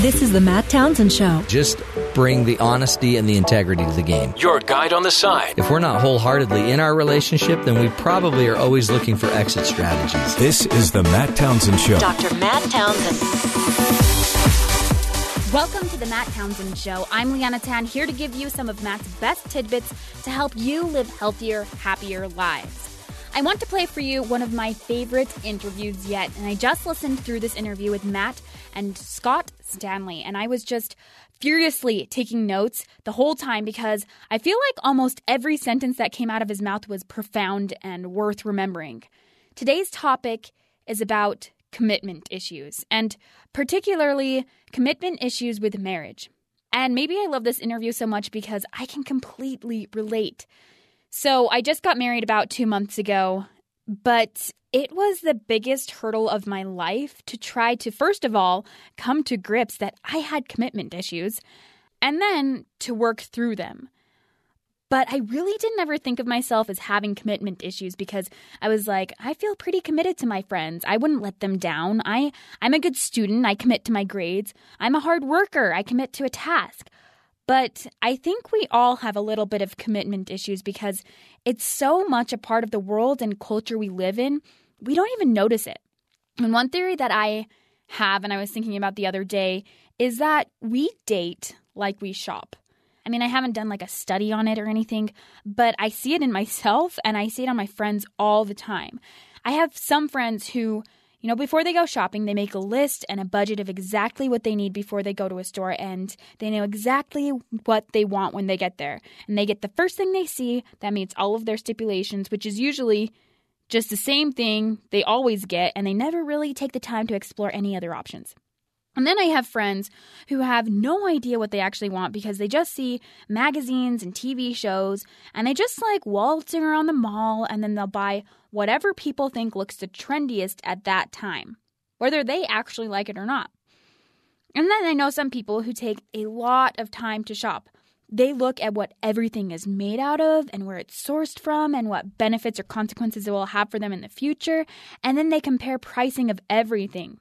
This is the Matt Townsend Show. Just bring the honesty and the integrity to the game. Your guide on the side. If we're not wholeheartedly in our relationship, then we probably are always looking for exit strategies. This is the Matt Townsend Show. Dr. Matt Townsend. Welcome to the Matt Townsend Show. I'm Leanna Tan here to give you some of Matt's best tidbits to help you live healthier, happier lives. I want to play for you one of my favorite interviews yet, and I just listened through this interview with Matt and Scott Stanley, and I was just furiously taking notes the whole time because I feel like almost every sentence that came out of his mouth was profound and worth remembering. Today's topic is about commitment issues, and particularly commitment issues with marriage. And maybe I love this interview so much because I can completely relate. So I just got married about two months ago, but it was the biggest hurdle of my life to try to, first of all, come to grips that I had commitment issues, and then to work through them. But I really didn't ever think of myself as having commitment issues because I was like, I feel pretty committed to my friends. I wouldn't let them down. I, I'm a good student. I commit to my grades. I'm a hard worker. I commit to a task. But I think we all have a little bit of commitment issues because it's so much a part of the world and culture we live in, we don't even notice it. And one theory that I have, and I was thinking about the other day, is that we date like we shop. I mean, I haven't done like a study on it or anything, but I see it in myself and I see it on my friends all the time. I have some friends who you know, before they go shopping, they make a list and a budget of exactly what they need before they go to a store, and they know exactly what they want when they get there. And they get the first thing they see that meets all of their stipulations, which is usually just the same thing they always get, and they never really take the time to explore any other options. And then I have friends who have no idea what they actually want because they just see magazines and TV shows and they just like waltzing around the mall and then they'll buy whatever people think looks the trendiest at that time, whether they actually like it or not. And then I know some people who take a lot of time to shop. They look at what everything is made out of and where it's sourced from and what benefits or consequences it will have for them in the future. And then they compare pricing of everything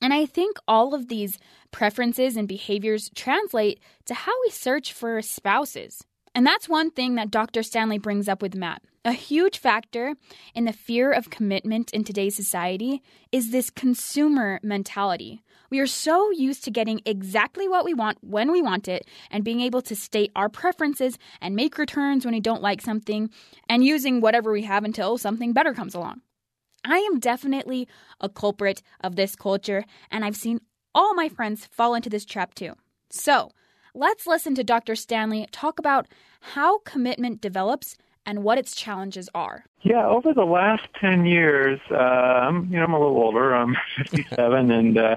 and I think all of these preferences and behaviors translate to how we search for spouses. And that's one thing that Dr. Stanley brings up with Matt. A huge factor in the fear of commitment in today's society is this consumer mentality. We are so used to getting exactly what we want when we want it and being able to state our preferences and make returns when we don't like something and using whatever we have until something better comes along. I am definitely a culprit of this culture, and I've seen all my friends fall into this trap too. So, let's listen to Dr. Stanley talk about how commitment develops and what its challenges are. Yeah, over the last 10 years, I'm, you know, I'm a little older. I'm 57, and uh,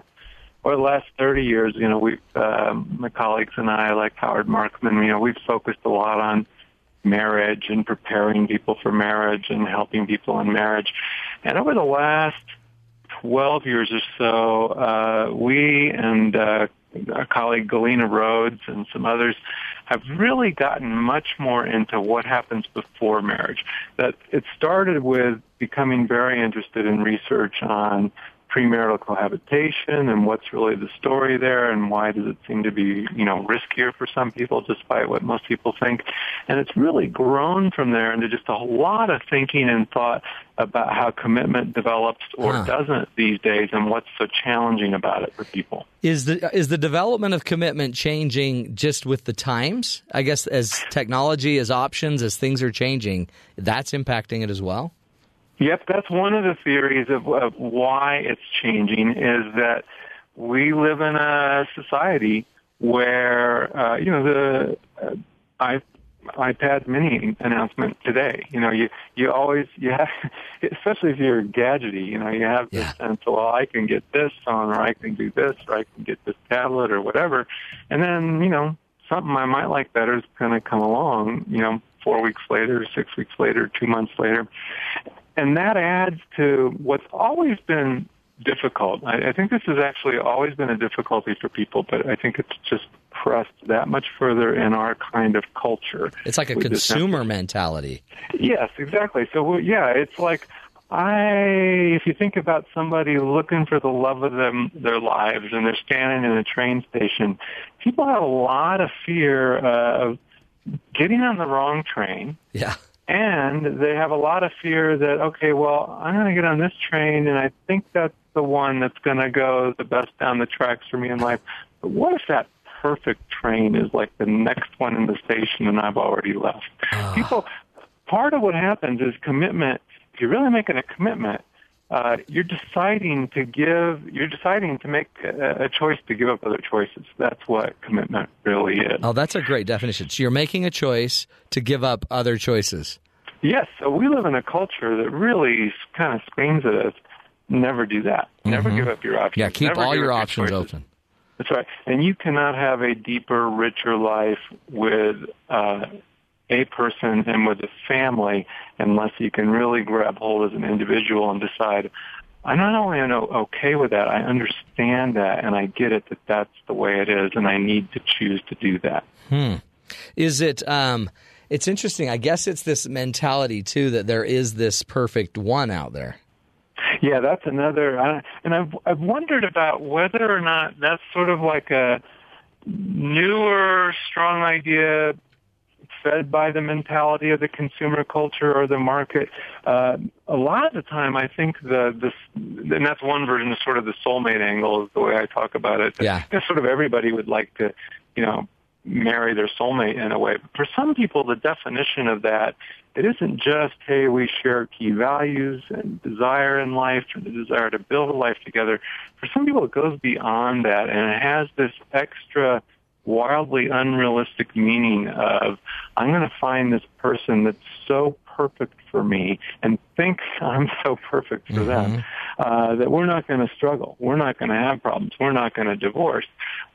over the last 30 years, you know, we, uh, my colleagues and I, like Howard Markman, you know, we've focused a lot on marriage and preparing people for marriage and helping people in marriage. And over the last 12 years or so, uh, we and uh, our colleague Galena Rhoades and some others have really gotten much more into what happens before marriage. That it started with becoming very interested in research on premarital cohabitation and what's really the story there and why does it seem to be, you know, riskier for some people despite what most people think. And it's really grown from there into just a lot of thinking and thought about how commitment develops or huh. doesn't these days and what's so challenging about it for people. Is the is the development of commitment changing just with the times? I guess as technology, as options, as things are changing, that's impacting it as well? Yep, that's one of the theories of, of why it's changing is that we live in a society where, uh, you know, the uh, I, iPad mini announcement today, you know, you, you always, you have, especially if you're gadgety, you know, you have this yeah. sense, well, I can get this phone or I can do this or I can get this tablet or whatever. And then, you know, something I might like better is going to come along, you know, four weeks later, six weeks later, two months later and that adds to what's always been difficult. I, I think this has actually always been a difficulty for people, but I think it's just pressed that much further in our kind of culture. It's like a consumer mentality. Yes, exactly. So yeah, it's like I, if you think about somebody looking for the love of them, their lives, and they're standing in a train station, people have a lot of fear uh, of getting on the wrong train. Yeah. And they have a lot of fear that, okay, well, I'm going to get on this train and I think that's the one that's going to go the best down the tracks for me in life. But what if that perfect train is like the next one in the station and I've already left? Ah. People, part of what happens is commitment. If you're really making a commitment, uh, you're deciding to give, you're deciding to make a, a choice to give up other choices. That's what commitment really is. Oh, that's a great definition. So you're making a choice to give up other choices. Yes, so we live in a culture that really kind of screams at us, never do that. Never give up your options. Mm-hmm. Yeah, keep Never all your options open. That's right. And you cannot have a deeper, richer life with uh, a person and with a family unless you can really grab hold as an individual and decide, I'm not only am okay with that, I understand that and I get it that that's the way it is and I need to choose to do that. Is it? Um, it's interesting. I guess it's this mentality too that there is this perfect one out there. Yeah, that's another, and I've I've wondered about whether or not that's sort of like a newer, strong idea fed by the mentality of the consumer culture or the market. Uh, a lot of the time, I think the this, and that's one version of sort of the soulmate angle is the way I talk about it. Yeah. You know, sort of everybody would like to, you know, marry their soulmate in a way. But for some people, the definition of that, it isn't just, hey, we share key values and desire in life and the desire to build a life together. For some people, it goes beyond that and it has this extra wildly unrealistic meaning of, I'm going to find this person that's so perfect for me and think I'm so perfect for them uh, that we're not going to struggle. We're not going to have problems. We're not going to divorce.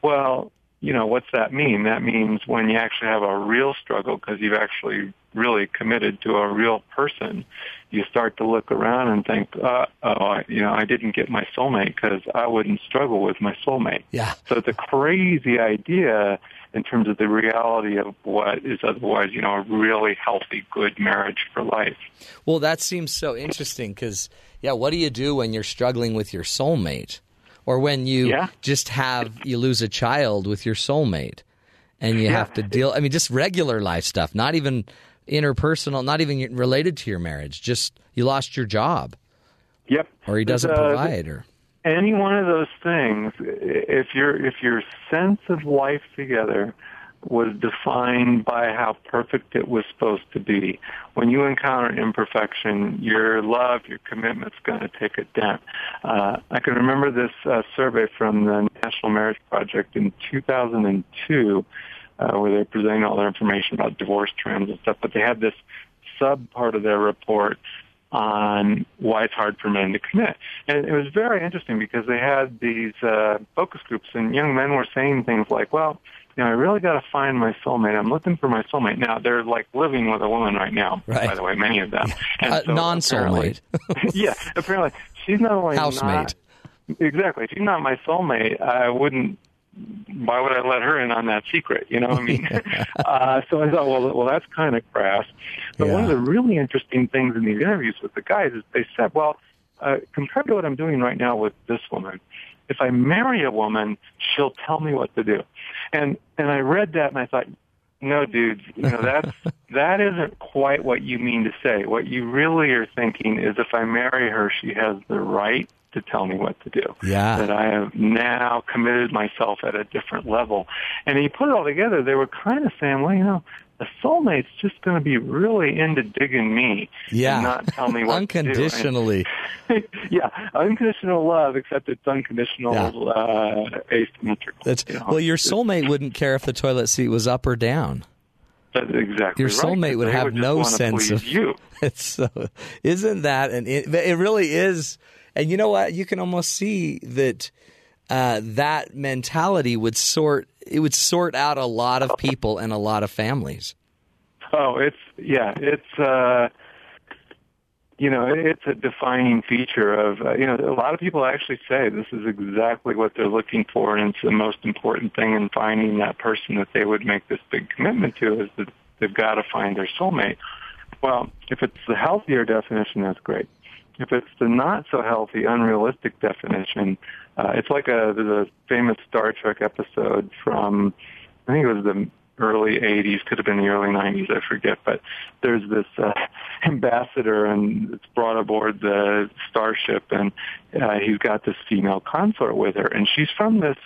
Well, you know, what's that mean? That means when you actually have a real struggle because you've actually really committed to a real person, you start to look around and think, uh, oh, I, you know, I didn't get my soulmate because I wouldn't struggle with my soulmate. Yeah. So it's a crazy idea in terms of the reality of what is otherwise, you know, a really healthy, good marriage for life. Well, that seems so interesting because, yeah, what do you do when you're struggling with your soulmate? Or when you Yeah. just have, you lose a child with your soulmate and you Yeah. have to deal, I mean, just regular life stuff, not even interpersonal, not even related to your marriage, just you lost your job Yep. or he doesn't uh, provide or. any one of those things, if your if your sense of life together was defined by how perfect it was supposed to be, when you encounter imperfection, your love, your commitment's going to take a dent. Uh, I can remember this uh, survey from the National Marriage Project in 2002, uh, where they're presenting all their information about divorce trends and stuff. But they had this sub part of their report on why it's hard for men to commit. And it was very interesting because they had these uh, focus groups and young men were saying things like, well, you know, I really got to find my soulmate. I'm looking for my soulmate. Now, they're like living with a woman right now, Right. by the way, many of them. And Uh, so non-soulmate. apparently- yeah, apparently she's not only Housemate. not, exactly, she's not my soulmate. I wouldn't why would I let her in on that secret? You know what I mean? uh, so I thought, well, well, that's kind of crass. But one of the really interesting things in these interviews with the guys is they said, well, uh, compared to what I'm doing right now with this woman, if I marry a woman, she'll tell me what to do. And and I read that and I thought, no, dude, you know that's that isn't quite what you mean to say. What you really are thinking is, if I marry her, she has the right to tell me what to do. Yeah. That I have now committed myself at a different level. And you put it all together, they were kind of saying, well, you know, the soulmate's just going to be really into digging me Yeah. and not tell me what Unconditionally. to do. And- yeah, unconditional love, except it's unconditional, Yeah. uh, asymmetrical. That's, you know? well, your soulmate wouldn't care if the toilet seat was up or down. That's exactly Your right, would have just no sense of you. It's so, isn't that and it, it really is. And you know what? You can almost see that uh, that mentality would sort it would sort out a lot of people and a lot of families. Oh, it's yeah, it's uh you know, it's a defining feature of uh, you know, a lot of people actually say this is exactly what they're looking for and it's the most important thing in finding that person that they would make this big commitment to is that they've got to find their soulmate. Well, if it's the healthier definition, that's great. If it's the not so healthy, unrealistic definition, uh, it's like a a famous Star Trek episode from I think it was the early 80s, could have been the early 90s, I forget. But there's this uh, ambassador, and it's brought aboard the starship, and uh, he's got this female consort with her, and she's from this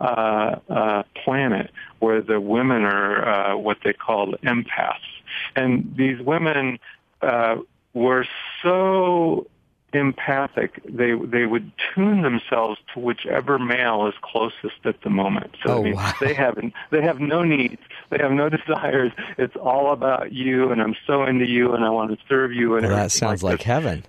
uh, uh, planet where the women are uh, what they call empaths, and these women uh, were so empathic. They they would tune themselves to whichever male is closest at the moment. So Oh, I mean, wow. they have they have no needs. They have no desires. It's all about you, and I'm so into you, and I want to serve you. And Well, that sounds like this. heaven.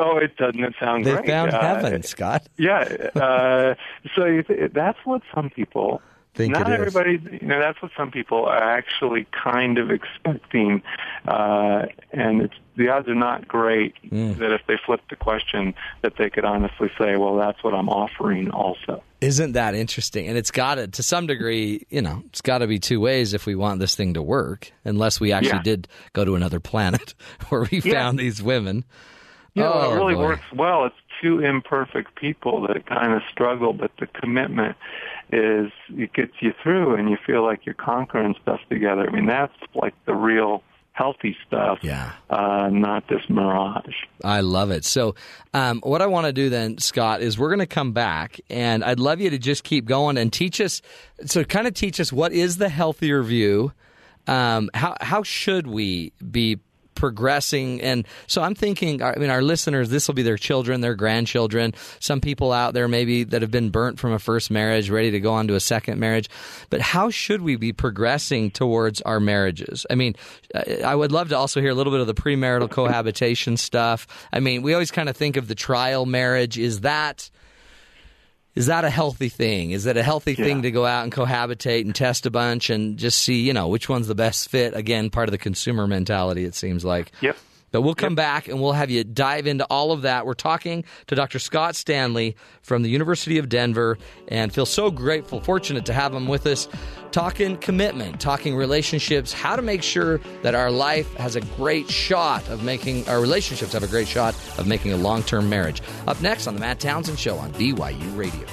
Oh, it doesn't it sound They great? found Uh, heaven, Scott. Yeah. Uh, so you th- that's what some people. Think not it is. everybody, you know, that's what some people are actually kind of expecting, uh, and it's the odds are not great Hmm. that if they flip the question, that they could honestly say, "Well, that's what I'm offering." Also, Isn't that interesting? And it's got to, to some degree, you know, it's got to be two ways if we want this thing to work, unless we actually Yeah. did go to another planet where we Yeah. found these women. know, Oh, it really boy. works well. It's two imperfect people that kind of struggle, but the commitment is it gets you through, and you feel like you're conquering stuff together. I mean, that's like the real healthy stuff. Yeah. uh, not this mirage. I love it. So, um, what I want to do then, Scott, is we're going to come back, and I'd love you to just keep going and teach us. So, kind of teach us what is the healthier view. Um, how how should we be progressing? And so, I'm thinking. I mean, our listeners, this will be their children, their grandchildren. Some people out there maybe that have been burnt from a first marriage, ready to go on to a second marriage. But how should we be progressing towards our marriages? I mean, I would love to also hear a little bit of the premarital cohabitation stuff. I mean, we always kind of think of the trial marriage. Is that is that a healthy thing? Is it a healthy thing to go out and cohabitate and test a bunch and just see, you know, which one's the best fit? Again, part of the consumer mentality, it seems like. Yep. But we'll come back and we'll have you dive into all of that. We're talking to Dr. Scott Stanley from the University of Denver and feel so grateful, fortunate to have him with us, talking commitment, talking relationships, how to make sure that our life has a great shot of making, our relationships have a great shot of making a long term marriage. Up next on The Matt Townsend Show on BYU Radio.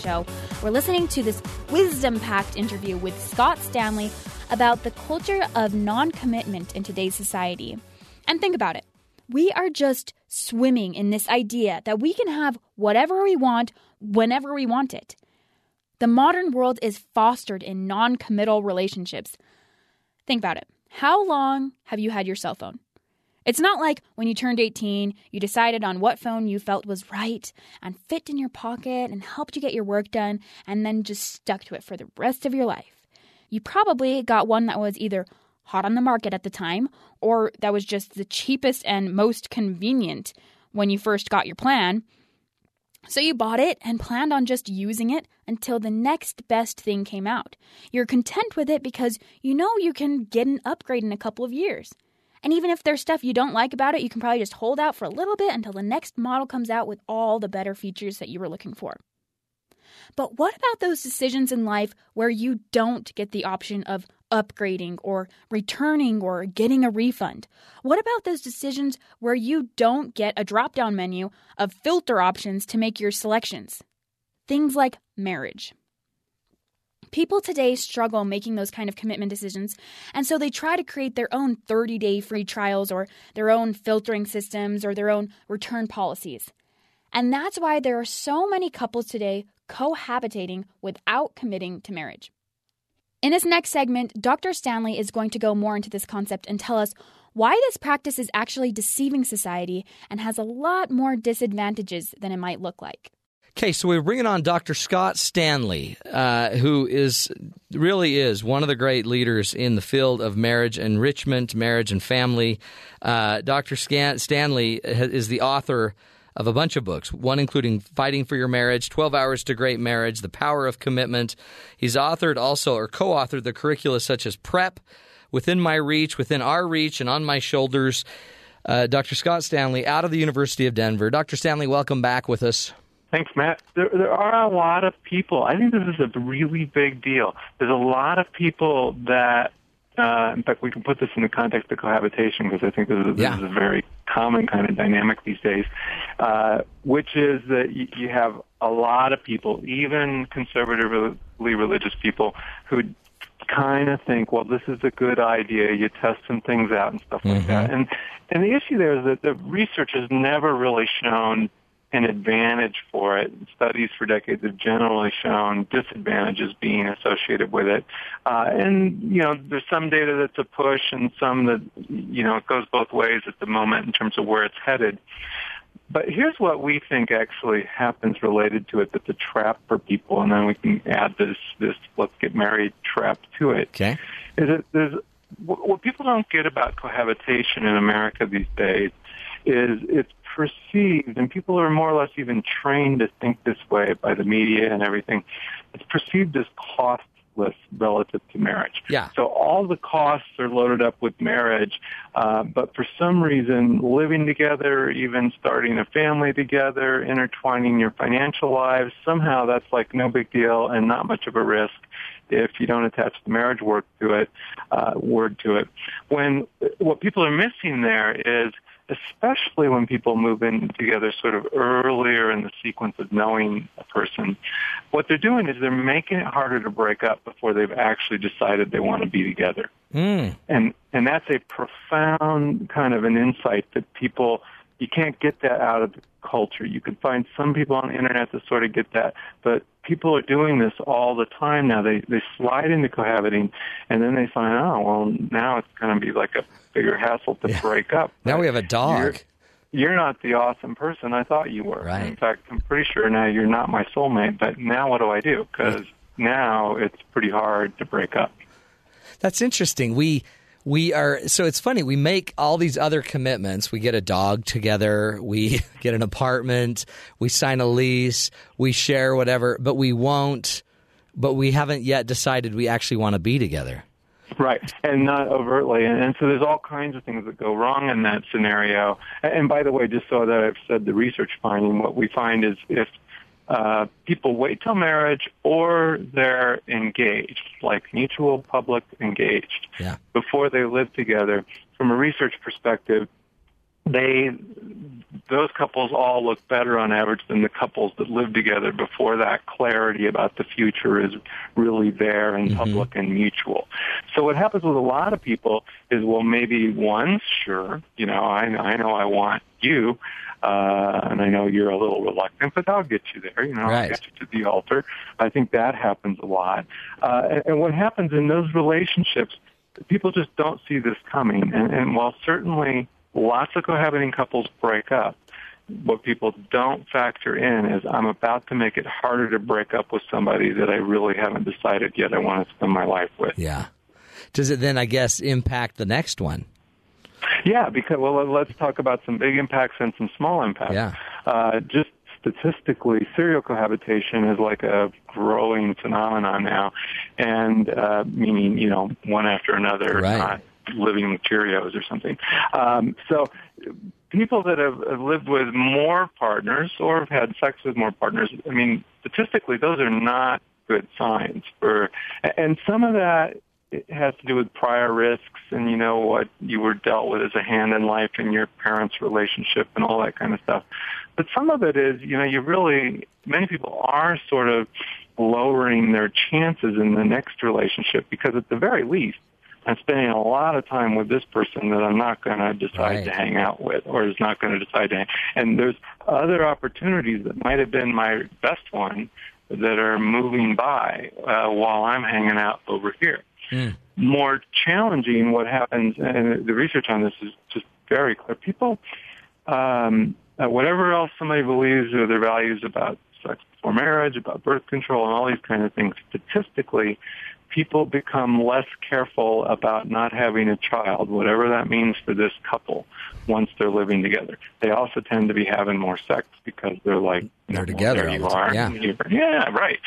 Show. We're listening to this wisdom packed interview with Scott Stanley about the culture of non commitment in today's society. And think about it we are just swimming in this idea that we can have whatever we want whenever we want it. The modern world is fostered in non committal relationships. Think about it. How long have you had your cell phone? It's not like when you turned 18, you decided on what phone you felt was right and fit in your pocket and helped you get your work done and then just stuck to it for the rest of your life. You probably got one that was either hot on the market at the time or that was just the cheapest and most convenient when you first got your plan. So you bought it and planned on just using it until the next best thing came out. You're content with it because you know you can get an upgrade in a couple of years. And even if there's stuff you don't like about it, you can probably just hold out for a little bit until the next model comes out with all the better features that you were looking for. But what about those decisions in life where you don't get the option of upgrading or returning or getting a refund? What about those decisions where you don't get a drop down menu of filter options to make your selections? Things like marriage. People today struggle making those kind of commitment decisions, and so they try to create their own 30 day free trials or their own filtering systems or their own return policies. And that's why there are so many couples today cohabitating without committing to marriage. In this next segment, Dr. Stanley is going to go more into this concept and tell us why this practice is actually deceiving society and has a lot more disadvantages than it might look like. Okay, so we're bringing on Dr. Scott Stanley, uh, who is really is one of the great leaders in the field of marriage enrichment, marriage and family. Uh, Dr. Scan- Stanley is the author of a bunch of books, one including Fighting for Your Marriage, 12 Hours to Great Marriage, The Power of Commitment. He's authored also or co authored the curricula such as Prep, Within My Reach, Within Our Reach, and On My Shoulders. Uh, Dr. Scott Stanley out of the University of Denver. Dr. Stanley, welcome back with us. Thanks, Matt. There, there are a lot of people. I think this is a really big deal. There's a lot of people that, uh, in fact, we can put this in the context of cohabitation because I think this is, Yeah. this is a very common kind of dynamic these days, uh, which is that you, you have a lot of people, even conservatively religious people, who kind of think, well, this is a good idea. You test some things out and stuff like that. And and the issue there is that the research has never really shown an advantage for it. Studies for decades have generally shown disadvantages being associated with it. Uh, and, you know, there's some data that's a push and some that, you know, it goes both ways at the moment in terms of where it's headed. But here's what we think actually happens related to it that's a trap for people, and then we can add this, this let's get married trap to it Okay. is that there's what what people don't get about cohabitation in America these days is it's perceived, and people are more or less even trained to think this way by the media and everything. It's perceived as costless relative to marriage. Yeah. So all the costs are loaded up with marriage, uh, but for some reason, living together, even starting a family together, intertwining your financial lives, somehow that's like no big deal and not much of a risk if you don't attach the marriage word to it, uh, word to it. When what people are missing there is, especially when people move in together sort of earlier in the sequence of knowing a person, what they're doing is they're making it harder to break up before they've actually decided they want to be together. Mm. And and that's a profound kind of an insight that people you can't get that out of the culture. You can find some people on the internet that sort of get that, but people are doing this all the time now. They they slide into cohabiting, and then they find, oh well, now it's going to be like a bigger hassle to break up. Now we have a You're, dog. you're not the awesome person I thought you were. Right. In fact, I'm pretty sure now you're not my soulmate. But now what do I do? Because now it's pretty hard to break up. That's interesting. We we are so it's funny. We make all these other commitments. We get a dog together. We get an apartment. We sign a lease. We share whatever, but we won't. But we haven't yet decided we actually want to be together. Right, and not overtly. And, and so there's all kinds of things that go wrong in that scenario. And, and by the way, just so that I've said the research finding, what we find is if uh, people wait till marriage or they're engaged, like mutual public engaged, Yeah. before they live together, from a research perspective, they those couples all look better on average than the couples that live together before that clarity about the future is really there and public and mutual. So what happens with a lot of people is, well, maybe once, sure, you know, I, I know I want you, uh, and I know you're a little reluctant, but I'll get you there. You know, Right. I'll get you to the altar. I think that happens a lot. Uh, and, and what happens in those relationships, people just don't see this coming. And, and while certainly lots of cohabiting couples break up, what people don't factor in is I'm about to make it harder to break up with somebody that I really haven't decided yet I want to spend my life with. Yeah. Does it then, I guess, impact the next one? Yeah, because well, let's talk about some big impacts and some small impacts. Yeah. Uh, just statistically, serial cohabitation is like a growing phenomenon now, and uh, meaning you know one after another, Right. not living with Cheerios or something. Um, so. People that have, have lived with more partners or have had sex with more partners, I mean, statistically, those are not good signs for, and some of that it has to do with prior risks and you know what you were dealt with as a hand in life and your parents' relationship and all that kind of stuff. But some of it is, you know, you really many people are sort of lowering their chances in the next relationship because at the very least I'm spending a lot of time with this person that I'm not going to decide Right. to hang out with or is not going to decide to hang. And there's other opportunities that might have been my best one that are moving by uh, while I'm hanging out over here. More challenging, what happens, and the research on this is just very clear. People, um, uh, whatever else somebody believes or their values about sex before marriage, about birth control, and all these kind of things, statistically, people become less careful about not having a child, whatever that means for this couple, once they're living together. They also tend to be having more sex because they're like, They're know, together There you are. yeah. Yeah, right.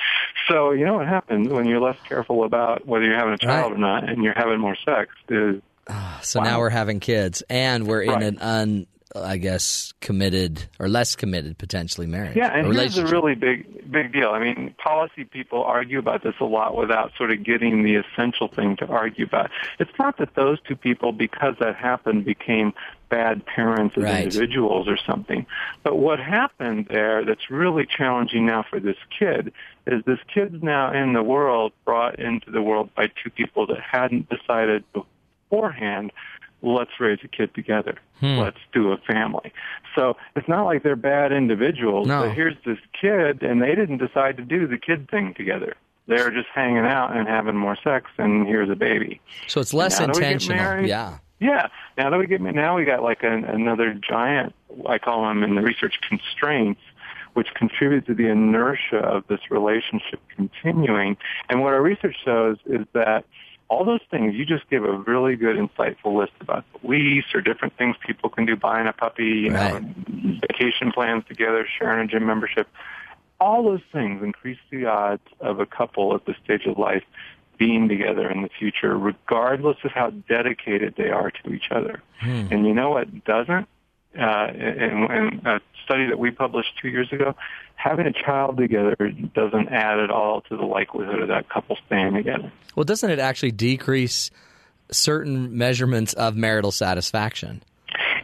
So you know what happens when you're less careful about whether you're having a child Right. or not, and you're having more sex is So now we're having kids, and we're in Right. an un, I guess, committed or less committed potentially marriage. Yeah, and here's a really big big deal. I mean, policy people argue about this a lot without sort of getting the essential thing to argue about. It's not that those two people, because that happened, became bad parents as Right. individuals or something. But what happened there that's really challenging now for this kid is this kid's now in the world brought into the world by two people that hadn't decided beforehand let's raise a kid together. Hmm. Let's do a family. So it's not like they're bad individuals. No. But here's this kid, and they didn't decide to do the kid thing together. They're just hanging out and having more sex, and here's a baby. So it's less Now that we get intentional. married- Yeah. Yeah. Now that we get now we got like an, another giant. I call them in the research constraints, which contribute to the inertia of this relationship continuing. And what our research shows is that all those things you just give a really good, insightful list about the lease or different things people can do, buying a puppy, you know, vacation plans together, sharing a gym membership. All those things increase the odds of a couple at this stage of life being together in the future, regardless of how dedicated they are to each other. Hmm. And you know what doesn't? Uh, in, in a study that we published two years ago, having a child together doesn't add at all to the likelihood of that couple staying together. Well, doesn't it actually decrease certain measurements of marital satisfaction?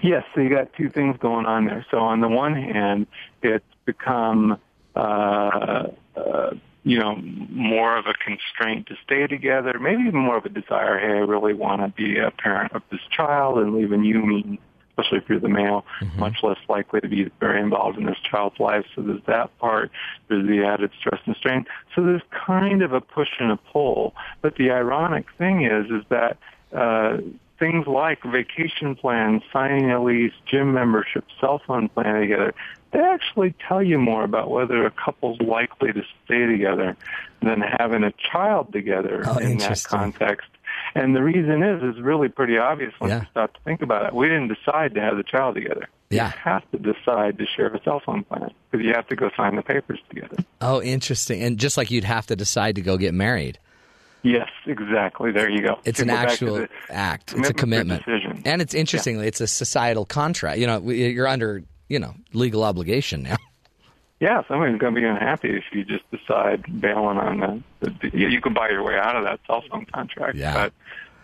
Yes, so you got two things going on there. So on the one hand, it's become, uh, uh, you know, more of a constraint to stay together, maybe even more of a desire, hey, I really want to be a parent of this child, and leaving you mean, especially if you're the male, much less likely to be very involved in this child's life. So there's that part. There's the added stress and strain. So there's kind of a push and a pull. But the ironic thing is, is that uh, things like vacation plans, signing a lease, gym membership, cell phone plan together, they actually tell you more about whether a couple's likely to stay together than having a child together Oh, in that context. And the reason is, is really pretty obvious when Yeah. you stop to think about it. We didn't decide to have the child together. Yeah. You have to decide to share a cell phone plan because you have to go sign the papers together. Oh, interesting. And just like you'd have to decide to go get married. Yes, exactly. There you go. It's To an go actual act. It's a commitment. And it's interestingly, it's a societal contract. You know, you're under, you know, legal obligation now. Yeah, somebody's going to be unhappy if you just decide bailing on the. You can buy your way out of that cell phone contract, Yeah.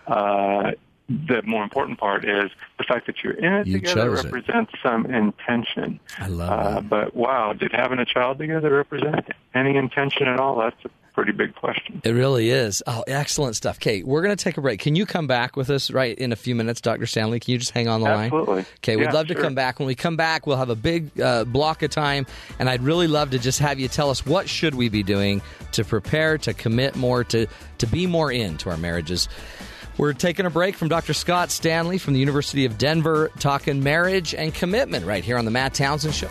but uh, the more important part is the fact that you're in it You together chose it. represents some intention. I love Uh, that. but wow, did having a child together represent any intention at all? That's pretty big question. It really is. Oh, excellent stuff. Kate, we're going to take a break. Can you come back with us right in a few minutes, Dr. Stanley? Can you just hang on the line? Absolutely. Okay, we'd Yeah, love to sure. come back. When we come back, we'll have a big uh, block of time, and I'd really love to just have you tell us what should we be doing to prepare, to commit more, to to be more into our marriages. We're taking a break from Dr. Scott Stanley from the University of Denver, talking marriage and commitment right here on the Matt Townsend Show.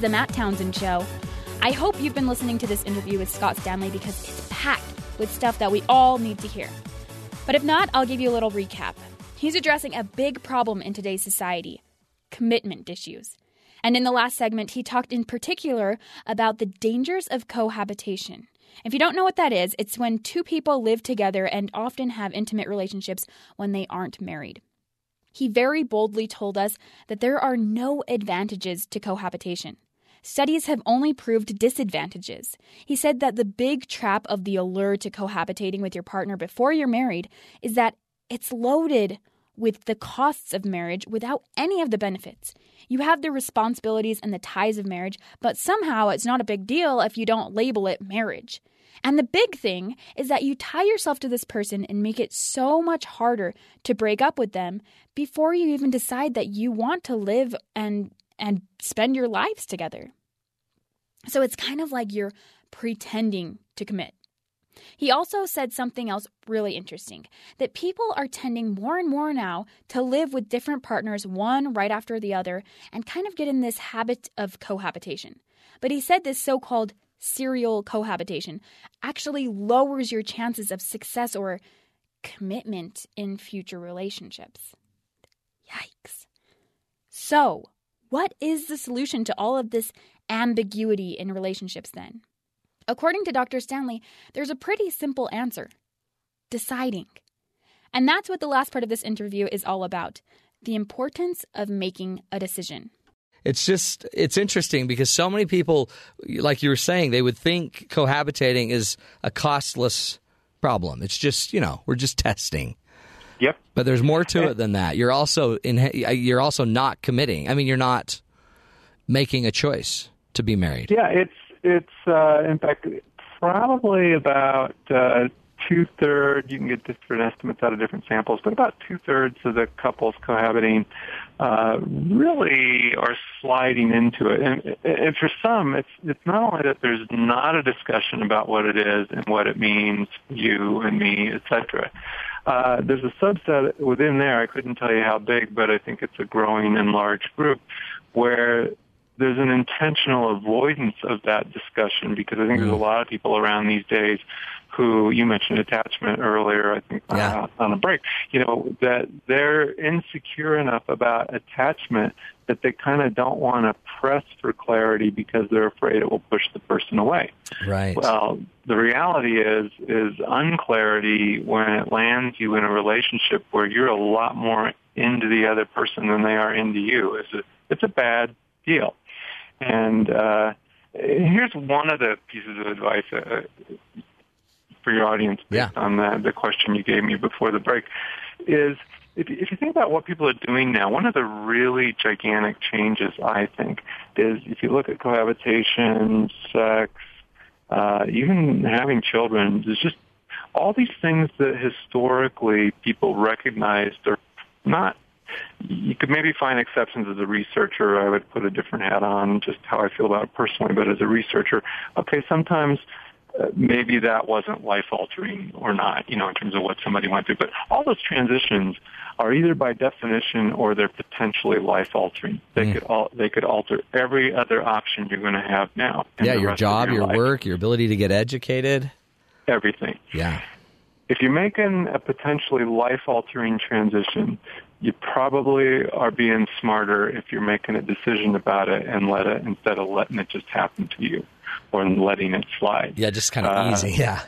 The Matt Townsend Show. I hope you've been listening to this interview with Scott Stanley because it's packed with stuff that we all need to hear. But if not, I'll give you a little recap. He's addressing a big problem in today's society commitment issues. And in the last segment, he talked in particular about the dangers of cohabitation. If you don't know what that is, it's when two people live together and often have intimate relationships when they aren't married. He very boldly told us that there are no advantages to cohabitation. Studies have only proved disadvantages. He said that the big trap of the allure to cohabitating with your partner before you're married is that it's loaded with the costs of marriage without any of the benefits. You have the responsibilities and the ties of marriage, but somehow it's not a big deal if you don't label it marriage. And the big thing is that you tie yourself to this person and make it so much harder to break up with them before you even decide that you want to live and and spend your lives together. So it's kind of like you're pretending to commit. He also said something else really interesting that people are tending more and more now to live with different partners, one right after the other, and kind of get in this habit of cohabitation. But he said this so called serial cohabitation actually lowers your chances of success or commitment in future relationships. Yikes. So, what is the solution to all of this ambiguity in relationships then? According to Dr. Stanley, there's a pretty simple answer deciding. And that's what the last part of this interview is all about the importance of making a decision. It's just it's interesting because so many people, like you were saying, they would think cohabitating is a costless problem. It's just you know we're just testing. Yep. But there's more to it than that. You're also in. You're also not committing. I mean, you're not making a choice to be married. Yeah, it's it's uh, in fact probably about uh, two thirds. You can get different estimates out of different samples, but about two thirds of the couples cohabiting uh, really are sliding into it. And, and for some, it's it's not only that there's not a discussion about what it is and what it means, you and me, etc. Uh, there's a subset within there. I couldn't tell you how big, but I think it's a growing and large group where there's an intentional avoidance of that discussion because I think there's a mm. lot of people around these days who you mentioned attachment earlier, I think yeah. uh, on a break, you know, that they're insecure enough about attachment that they kind of don't want to press for clarity because they're afraid it will push the person away. Right. Well, the reality is is unclarity when it lands you in a relationship where you're a lot more into the other person than they are into you. It's a it's a bad deal. And uh, here's one of the pieces of advice uh, for your audience based yeah. on the, the question you gave me before the break is if, if you think about what people are doing now, one of the really gigantic changes, I think, is if you look at cohabitation, sex, uh, even having children, there's just all these things that historically people recognized are not you could maybe find exceptions as a researcher. I would put a different hat on, just how I feel about it personally. But as a researcher, okay, sometimes uh, maybe that wasn't life altering or not, you know, in terms of what somebody went through. But all those transitions are either by definition or they're potentially life altering. They mm. could all they could alter every other option you're going to have now. Yeah, your job, your, your work, your ability to get educated, everything. Yeah. If you're making a potentially life altering transition, you probably are being smarter if you're making a decision about it and let it instead of letting it just happen to you or letting it slide. Yeah, just kind of uh, easy. Yeah.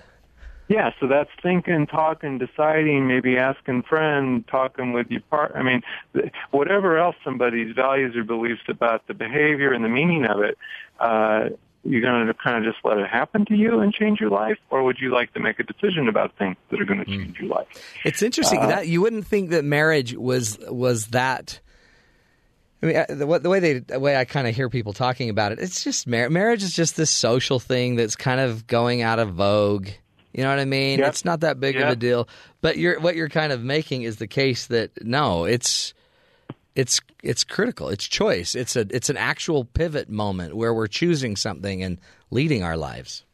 Yeah, so that's thinking, talking, deciding, maybe asking friends, talking with your partner. I mean, whatever else somebody's values or beliefs about the behavior and the meaning of it, uh, you're going to kind of just let it happen to you and change your life, or would you like to make a decision about things that are going to change mm. your life? It's interesting uh, that you wouldn't think that marriage was was that. I mean, uh, the, the way they, the way I kind of hear people talking about it, it's just mar- marriage is just this social thing that's kind of going out of vogue. You know what I mean? Yep. It's not that big yep. of a deal. But you're what you're kind of making is the case that no, it's it's it's critical. It's choice. It's a it's an actual pivot moment where we're choosing something and leading our lives.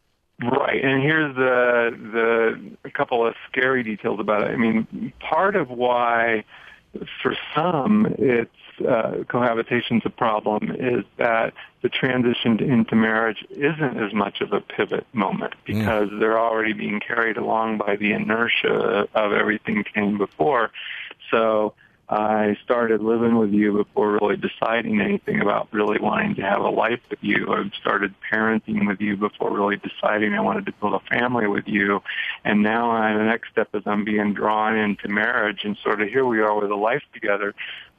Right, and here's the the a couple of scary details about it. I mean, part of why for some it's uh, cohabitation's a problem is that the transition into marriage isn't as much of a pivot moment because mm. they're already being carried along by the inertia of everything came before. So I started living with you before really deciding anything about really wanting to have a life with you. I started parenting with you before really deciding I wanted to build a family with you. And now I, the next step is I'm being drawn into marriage and sort of here we are with a life together.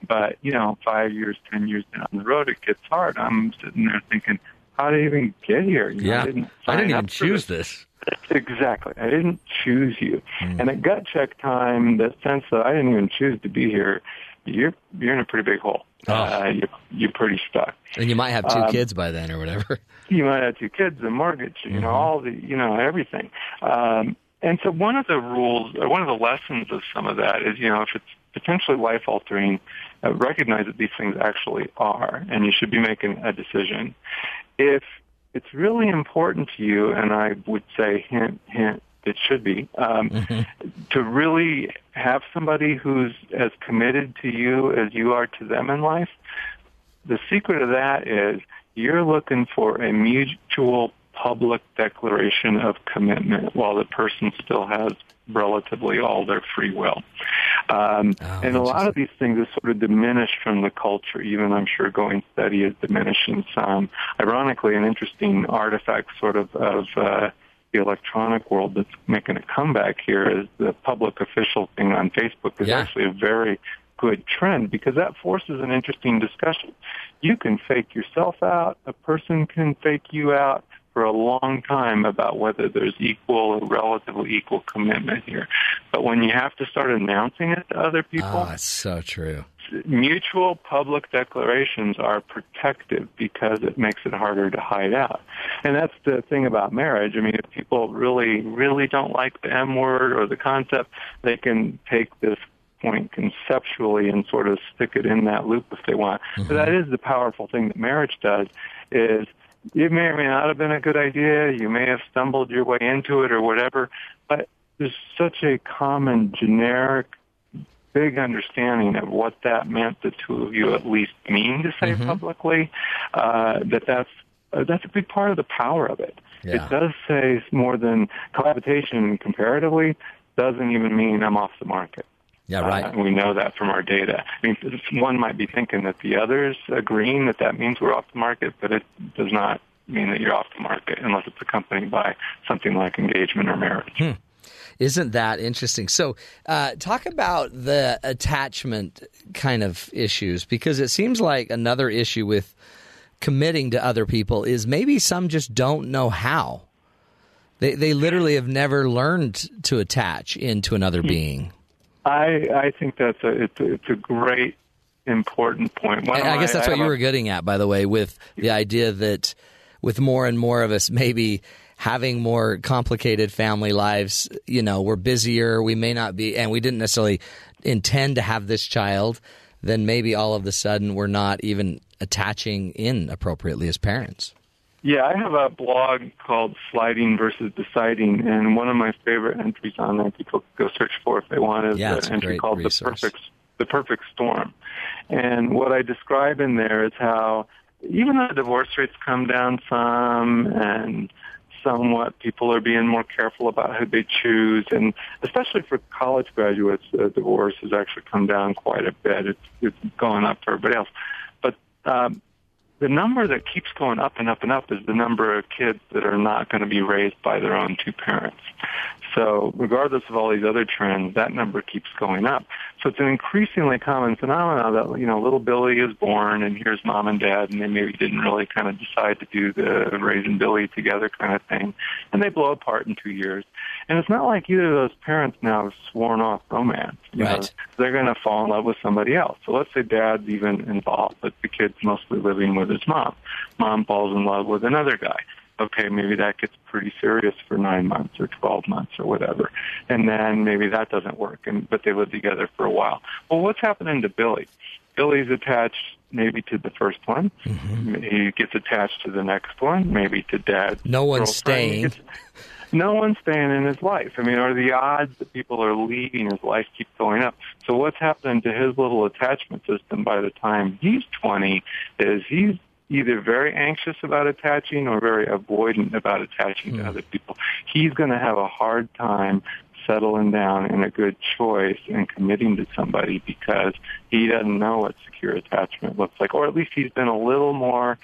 But, you know, five years, ten years down the road, it gets hard. I'm sitting there thinking, how did I even get here? You yeah. Know, I didn't, I didn't even choose this. this. Exactly. I didn't choose you. Mm. And at gut check time, the sense that I didn't even choose to be here, you're you're in a pretty big hole. uh, you're, you're pretty stuck. And you might have two kids by then or whatever. you might have two kids, a mortgage, you know, all the, you know, everything. Um, and so one of the rules, or one of the lessons of some of that is, you know, if it's potentially life altering, uh, recognize that these things actually are, and you should be making a decision. If it's really important to you, and I would say hint, hint, it should be, um, to really have somebody who's as committed to you as you are to them in life, the secret of that is you're looking for a mutual public declaration of commitment while the person still has relatively all their free will. Um, Oh, and a lot of these things are sort of diminished from the culture. Even I'm sure going steady is diminishing some. Ironically, an interesting artifact sort of of uh, the electronic world that's making a comeback here is the public official thing on Facebook is Yeah. actually a very good trend because that forces an interesting discussion. You can fake yourself out. A person can fake you out for a long time about whether there's equal or relatively equal commitment here. But when you have to start announcing it to other people, ah, that's so true. mutual public declarations are protective because it makes it harder to hide out. And that's the thing about marriage. I mean, if people really, really don't like the M word or the concept, they can take this point conceptually and sort of stick it in that loop if they want. So mm-hmm. that is the powerful thing that marriage does is it may or may not have been a good idea. You may have stumbled your way into it or whatever, but there's such a common generic big understanding of what that meant the two of you at least mean to say publicly uh, that that's uh, that's a big part of the power of it. Yeah. It does say more than cohabitation comparatively doesn't even mean I'm off the market. Yeah, right. Uh, we know that from our data. I mean, one might be thinking that the others agreeing that that means we're off the market, but it does not mean that you're off the market unless it's accompanied by something like engagement or marriage. Hmm. Isn't that interesting? So, uh, talk about the attachment kind of issues because it seems like another issue with committing to other people is maybe some just don't know how. They they literally have never learned to attach into another being. I I think that's a it's a, it's a great important point. And I guess that's what have you were getting at, by the way, with the idea that with more and more of us maybe having more complicated family lives, you know, we're busier, we may not be, and we didn't necessarily intend to have this child, then maybe all of a sudden we're not even attaching in appropriately as parents. Yeah, I have a blog called Sliding versus Deciding, and one of my favorite entries on there people can go search for if they want is Yeah, an entry called resource. the perfect the perfect storm. And what I describe in there is how even though divorce rates come down some and somewhat people are being more careful about who they choose and especially for college graduates uh, divorce has actually come down quite a bit it's it's going up for everybody else but um the number that keeps going up and up and up is the number of kids that are not going to be raised by their own two parents. So regardless of all these other trends, that number keeps going up. So it's an increasingly common phenomenon that, you know, little Billy is born and here's mom and dad and they maybe didn't really kind of decide to do the raising Billy together kind of thing. And they blow apart in two years. And it's not like either of those parents now have sworn off romance. You know, Right. they're going to fall in love with somebody else. So let's say dad's even involved, but the kid's mostly living with his mom. Mom falls in love with another guy. Okay, maybe that gets pretty serious for nine months or 12 months or whatever. And then maybe that doesn't work, and but they live together for a while. Well, what's happening to Billy? Billy's attached maybe to the first one. Mm-hmm. He gets attached to the next one, maybe to dad. No one's. Staying. gets- no one's staying in his life. I mean, are the odds that people are leaving his life keep going up? So what's happening to his little attachment system by the time he's 20 is he's either very anxious about attaching or very avoidant about attaching to hmm. other people. He's going to have a hard time settling down in a good choice and committing to somebody because he doesn't know what secure attachment looks like, or at least he's been a little more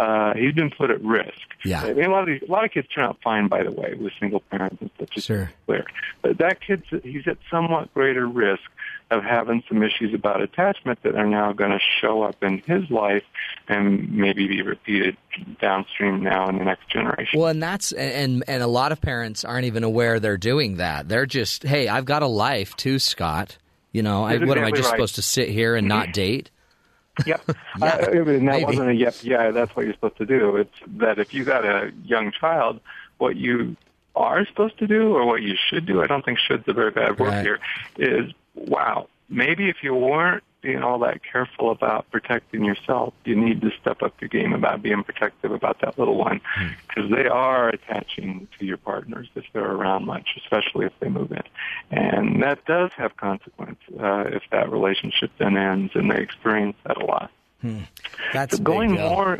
uh, he's been put at risk. Yeah. I mean, a lot of these, a lot of kids turn out fine, by the way, with single parents and such. just Sure. Clear, but that kid's he's at somewhat greater risk of having some issues about attachment that are now going to show up in his life and maybe be repeated downstream now in the next generation. Well, and that's and and a lot of parents aren't even aware they're doing that. They're just, hey, I've got a life too, Scott. You know, I, what am I just right. supposed to sit here and not date? Yep. Yeah, uh, and that maybe. wasn't a yep, yeah, that's what you're supposed to do. It's that if you got a young child, what you are supposed to do or what you should do, I don't think should's a very bad word Right. here, is wow, maybe if you weren't being all that careful about protecting yourself, you need to step up your game about being protective about that little one because they are attaching to your partners if they're around much, especially if they move in. And that does have consequence uh, if that relationship then ends and they experience that a lot. That's So going big deal. more,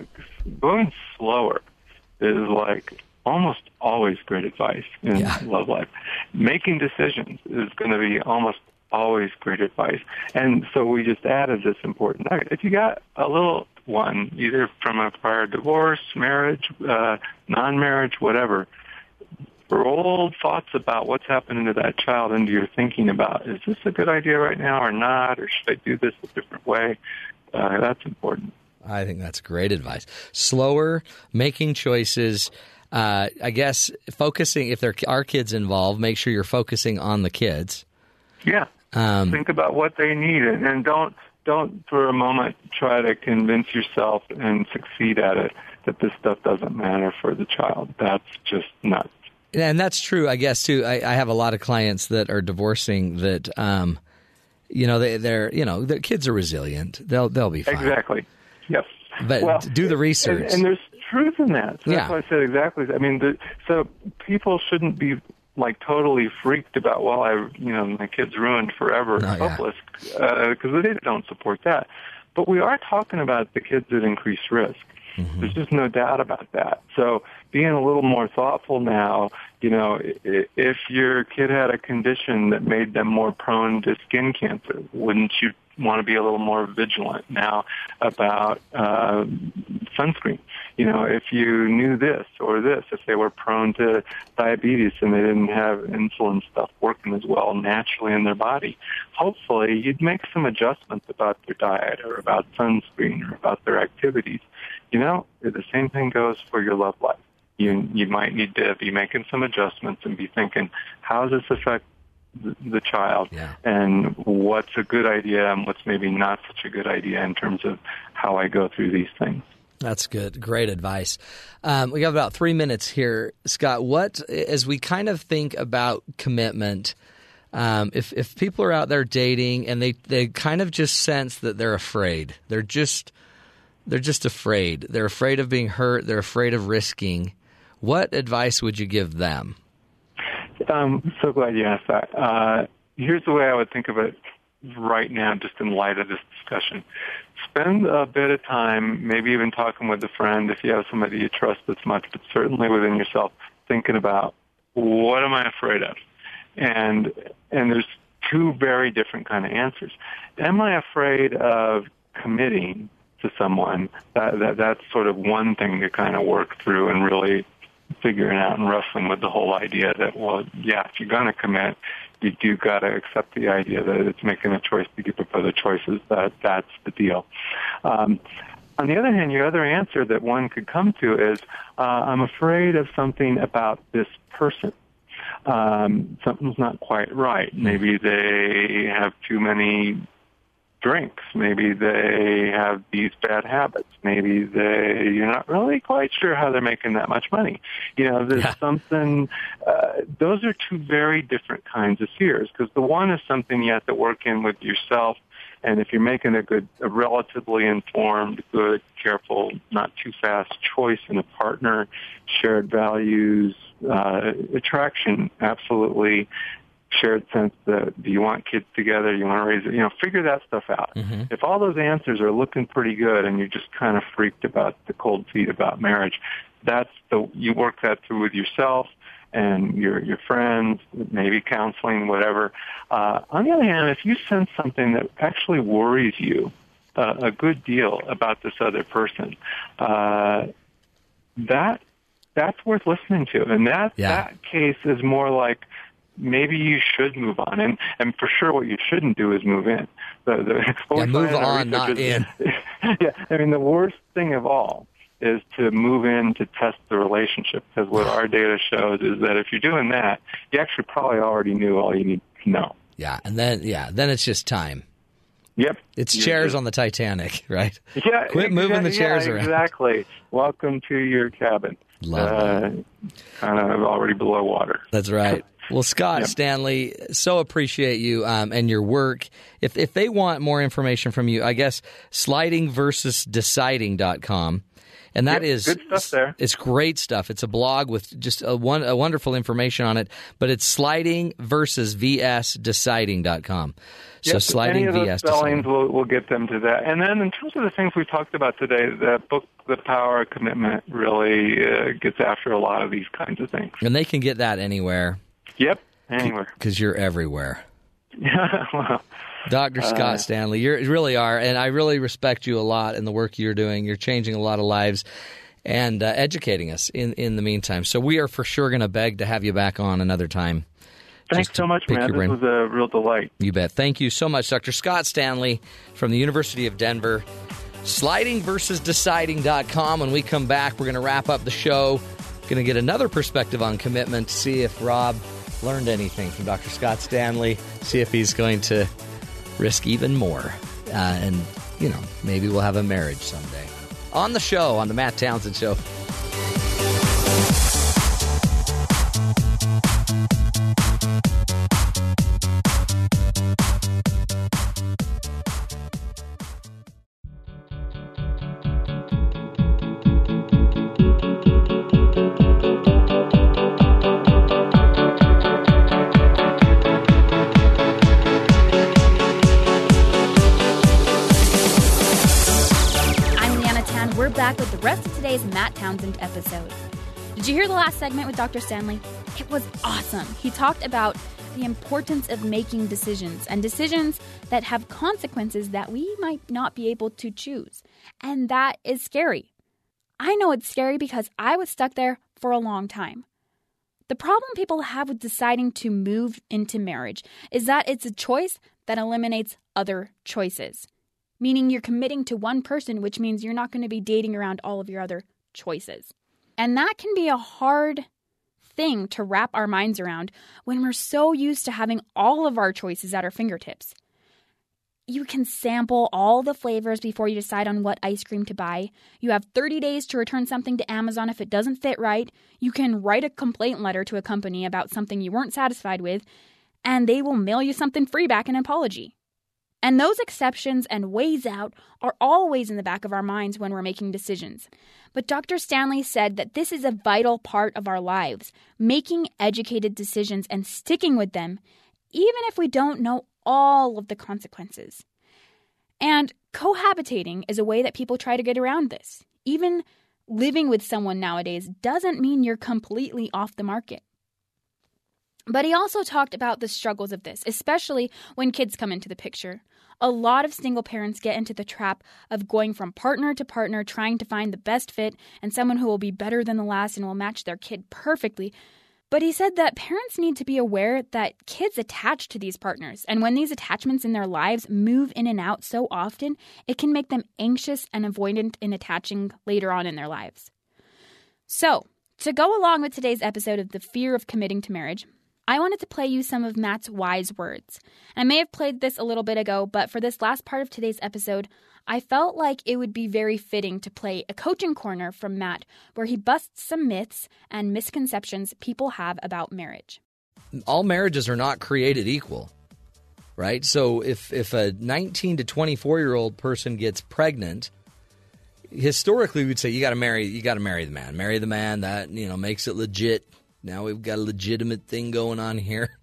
going slower is like almost always great advice in Yeah. love life. Making decisions is going to be almost always great advice. And so we just added this important nugget. If you got a little one, either from a prior divorce, marriage, uh, non-marriage, whatever, roll thoughts about what's happening to that child into your thinking about, is this a good idea right now or not, or should I do this a different way? Uh, that's important. I think that's great advice. Slower, making choices. Uh, I guess focusing if there are kids involved, make sure you're focusing on the kids. Yeah. Um, Think about what they need and, don't don't for a moment try to convince yourself and succeed at it that this stuff doesn't matter for the child. That's just nuts. and that's true, I guess too. I, I have a lot of clients that are divorcing that, um, you know, they, they're you know, their kids are resilient. They'll they'll be fine. Exactly. Yes. But do the research. And, and there's truth in that. So Yeah. that's why I said exactly. I mean, the, so people shouldn't be like totally freaked about. Well, I, you know, my kid's ruined forever, yeah. hopeless, because they don't support that. But we are talking about the kids at increased risk. Mm-hmm. There's just no doubt about that. So being a little more thoughtful now, you know, i- if your kid had a condition that made them more prone to skin cancer, wouldn't you want to be a little more vigilant now about uh, sunscreen? You know, if you knew this or this, if they were prone to diabetes and they didn't have insulin stuff working as well naturally in their body, hopefully you'd make some adjustments about their diet or about sunscreen or about their activities. You know, the same thing goes for your love life. You you might need to be making some adjustments and be thinking, how does this affect the, child, Yeah. and what's a good idea and what's maybe not such a good idea in terms of how I go through these things. That's good. Great advice. Um, we have about three minutes here, Scott. What, as we kind of think about commitment, um, if if people are out there dating and they they kind of just sense that they're afraid, they're just they're just afraid. They're afraid of being hurt. They're afraid of risking. What advice would you give them? I'm so glad you asked that. Uh, here's the way I would think of it right now, just in light of this discussion. Spend a bit of time, maybe even talking with a friend if you have somebody you trust this much, but certainly within yourself, thinking about what am I afraid of? And and there's two very different kind of answers. Am I afraid of committing to someone? That, that that's sort of one thing to kind of work through and really figuring out and wrestling with the whole idea that well, yeah, if you're going to commit, you do got to accept the idea that it's making a choice to give up other choices. That that's the deal. Um, on the other hand, your other answer that one could come to is, uh, I'm afraid of something about this person. Um, something's not quite right. Maybe they have too many drinks. Maybe they have these bad habits. Maybe they you're not really quite sure how they're making that much money. You know, there's Yeah. something. Uh, those are two very different kinds of fears because the one is something you have to work in with yourself. And if you're making a good, a relatively informed, good, careful, not too fast choice in a partner, shared values, uh, attraction, absolutely shared sense that do you want kids together, you want to raise it, you know, figure that stuff out. If all those answers are looking pretty good and you're just kind of freaked about the cold feet about marriage, that's the you work that through with yourself and your your friends, maybe counseling, whatever. Uh, on the other hand, if you sense something that actually worries you uh, a good deal about this other person, uh, that that's worth listening to, and that Yeah. that case is more like maybe you should move on, and and for sure, what you shouldn't do is move in. The, the, Yeah, move in on, not is- yeah, I mean the worst thing of all is to move in to test the relationship because what our data shows is that if you're doing that, you actually probably already knew all you need to know. Yeah, and then yeah, then it's just time. Yep. It's chairs on the Titanic, right? Yeah. Quit moving the chairs yeah, around. Exactly. Welcome to your cabin. Love uh, Kind of already below water. That's right. Well, Scott Yep. Stanley, so appreciate you um, and your work. If if they want more information from you, I guess slidingversusdeciding.com. And that Yep, is good stuff there. It's great stuff. It's a blog with just a one a wonderful information on it, but it's sliding versus vsdeciding.com. So Yep, sliding any of vs spellings will will get them to that. And then in terms of the things we talked about today, the book, The Power of Commitment, really uh, gets after a lot of these kinds of things. And they can get that anywhere Yep. Anywhere. because you're everywhere. Well, Dr. Scott Uh, Stanley, you really are, and I really respect you a lot in the work you're doing. You're changing a lot of lives and uh, educating us in, in the meantime. So we are for sure going to beg to have you back on another time. thanks so much, man. This brain. was a real delight. You bet. Thank you so much, Dr. Scott Stanley from the University of Denver. Slidingversusdeciding.com. When we come back, we're going to wrap up the show. Going to get another perspective on commitment, see if Rob learned anything from Dr. Scott Stanley, see if he's going to risk even more. Uh, and, you know, maybe we'll have a marriage someday. On the show, on the Matt Townsend Show. We're back with the rest of today's Matt Townsend episode. Did you hear the last segment with Dr. Stanley? It was awesome. He talked about the importance of making decisions and decisions that have consequences that we might not be able to choose. And that is scary. I know it's scary because I was stuck there for a long time. The problem people have with deciding to move into marriage is that it's a choice that eliminates other choices meaning you're committing to one person, which means you're not going to be dating around all of your other choices. And that can be a hard thing to wrap our minds around when we're so used to having all of our choices at our fingertips. You can sample all the flavors before you decide on what ice cream to buy. You have 30 days to return something to Amazon if it doesn't fit right. You can write a complaint letter to a company about something you weren't satisfied with, and they will mail you something free back an apology. And those exceptions and ways out are always in the back of our minds when we're making decisions. But Dr. Stanley said that this is a vital part of our lives, making educated decisions and sticking with them, even if we don't know all of the consequences. And cohabitating is a way that people try to get around this. Even living with someone nowadays doesn't mean you're completely off the market. But he also talked about the struggles of this, especially when kids come into the picture. A lot of single parents get into the trap of going from partner to partner, trying to find the best fit and someone who will be better than the last and will match their kid perfectly. But he said that parents need to be aware that kids attach to these partners, and when these attachments in their lives move in and out so often, it can make them anxious and avoidant in attaching later on in their lives. So, to go along with today's episode of The Fear of Committing to Marriage, I wanted to play you some of Matt's wise words. I may have played this a little bit ago, but for this last part of today's episode, I felt like it would be very fitting to play a coaching corner from Matt where he busts some myths and misconceptions people have about marriage. all marriages are not created equal, right? So if if a 19 to 24 year old person gets pregnant, historically we'd say you got to marry you got to marry the man, marry the man that you know makes it legit. Now we've got a legitimate thing going on here,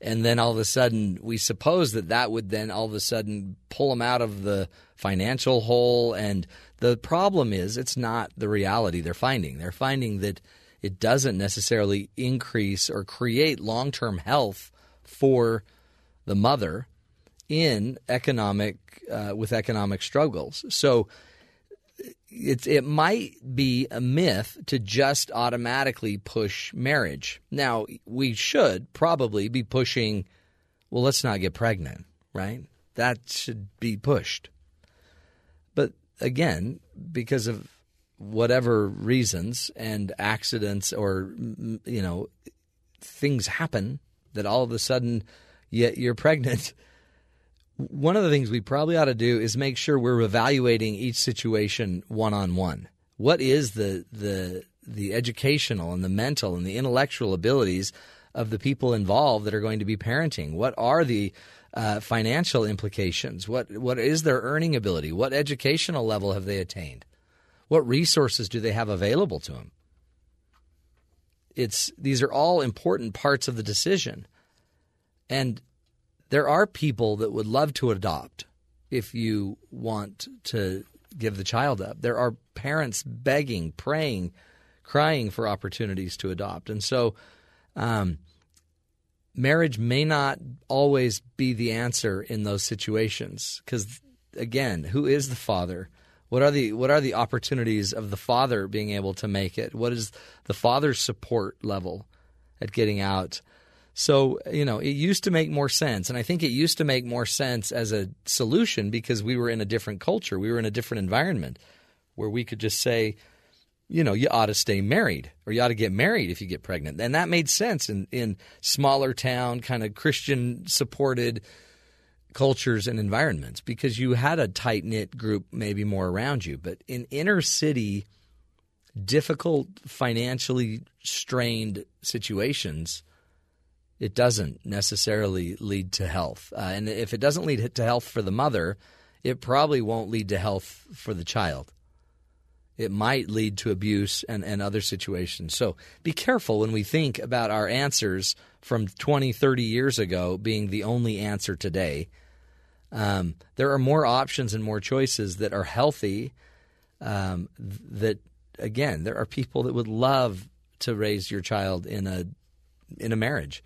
and then all of a sudden we suppose that that would then all of a sudden pull them out of the financial hole. And the problem is it's not the reality they're finding. They're finding that it doesn't necessarily increase or create long term health for the mother in economic uh, with economic struggles. So it it might be a myth to just automatically push marriage. Now we should probably be pushing. Well, let's not get pregnant, right? That should be pushed. But again, because of whatever reasons and accidents or you know things happen that all of a sudden yet you're pregnant one of the things we probably ought to do is make sure we're evaluating each situation one on one. What is the the the educational and the mental and the intellectual abilities of the people involved that are going to be parenting? What are the uh, financial implications? What what is their earning ability? What educational level have they attained? What resources do they have available to them? It's these are all important parts of the decision, and there are people that would love to adopt if you want to give the child up. There are parents begging, praying, crying for opportunities to adopt, and so. Um, marriage may not always be the answer in those situations because again who is the father what are the what are the opportunities of the father being able to make it what is the father's support level at getting out so you know it used to make more sense and i think it used to make more sense as a solution because we were in a different culture we were in a different environment where we could just say you know, you ought to stay married or you ought to get married if you get pregnant. And that made sense in, in smaller town, kind of Christian supported cultures and environments because you had a tight knit group maybe more around you. But in inner city, difficult, financially strained situations, it doesn't necessarily lead to health. Uh, and if it doesn't lead to health for the mother, it probably won't lead to health for the child it might lead to abuse and, and other situations. So be careful when we think about our answers from 20, 30 years ago being the only answer today. Um, there are more options and more choices that are healthy. Um, that again, there are people that would love to raise your child in a in a marriage,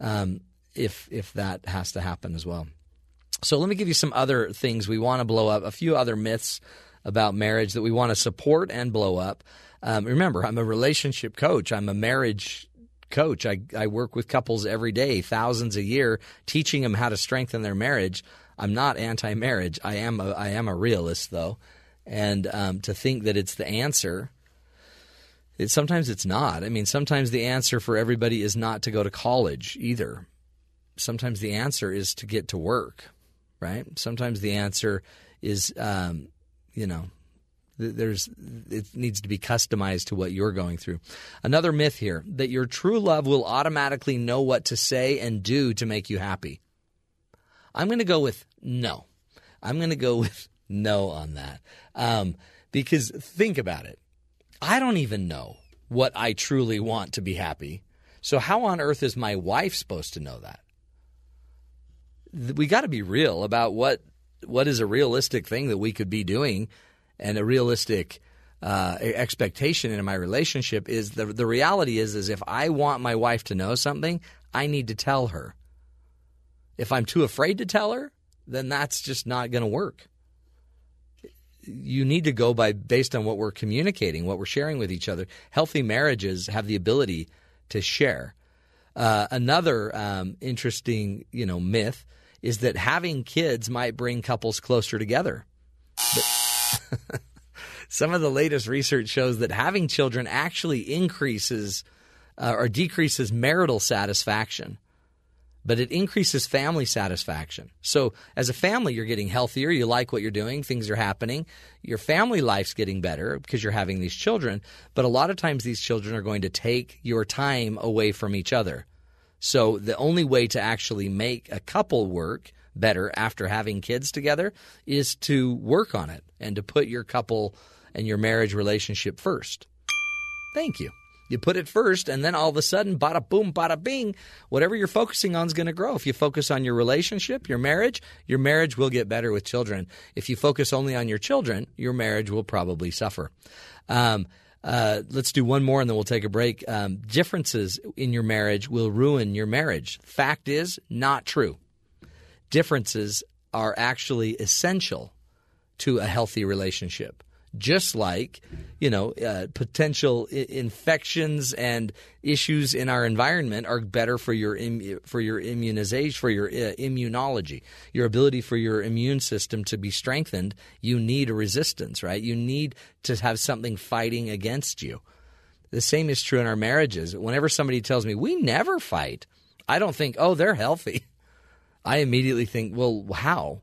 um, if if that has to happen as well. So let me give you some other things we want to blow up. A few other myths about marriage that we want to support and blow up. Um, remember, I'm a relationship coach. I'm a marriage coach. I, I work with couples every day, thousands a year, teaching them how to strengthen their marriage. I'm not anti-marriage. I am a, I am a realist though, and um, to think that it's the answer. It, sometimes it's not. I mean, sometimes the answer for everybody is not to go to college either. Sometimes the answer is to get to work, right? Sometimes the answer is um, you know, there's it needs to be customized to what you're going through. Another myth here that your true love will automatically know what to say and do to make you happy. I'm going to go with no. I'm going to go with no on that um, because think about it. I don't even know what I truly want to be happy. So how on earth is my wife supposed to know that? We got to be real about what what is a realistic thing that we could be doing and a realistic uh, expectation in my relationship is the the reality is is if I want my wife to know something, I need to tell her. If I'm too afraid to tell her, then that's just not going to work. You need to go by based on what we're communicating, what we're sharing with each other. Healthy marriages have the ability to share. Uh, another um, interesting, you know, myth is that having kids might bring couples closer together. But some of the latest research shows that having children actually increases uh, or decreases marital satisfaction, but it increases family satisfaction. So, as a family, you're getting healthier, you like what you're doing, things are happening, your family life's getting better because you're having these children, but a lot of times these children are going to take your time away from each other. So the only way to actually make a couple work better after having kids together is to work on it and to put your couple and your marriage relationship first. Thank you. You put it first, and then all of a sudden, bada boom, bada bing, whatever you're focusing on is going to grow. If you focus on your relationship, your marriage, your marriage will get better with children. If you focus only on your children, your marriage will probably suffer. Um, uh, let's do one more and then we'll take a break. Um, differences in your marriage will ruin your marriage. Fact is, not true. Differences are actually essential to a healthy relationship just like you know uh, potential I- infections and issues in our environment are better for your Im- for your immunization for your uh, immunology. Your ability for your immune system to be strengthened you need a resistance right? You need to have something fighting against you. The same is true in our marriages. Whenever somebody tells me we never fight i don't think oh they're healthy. I immediately think, well, how?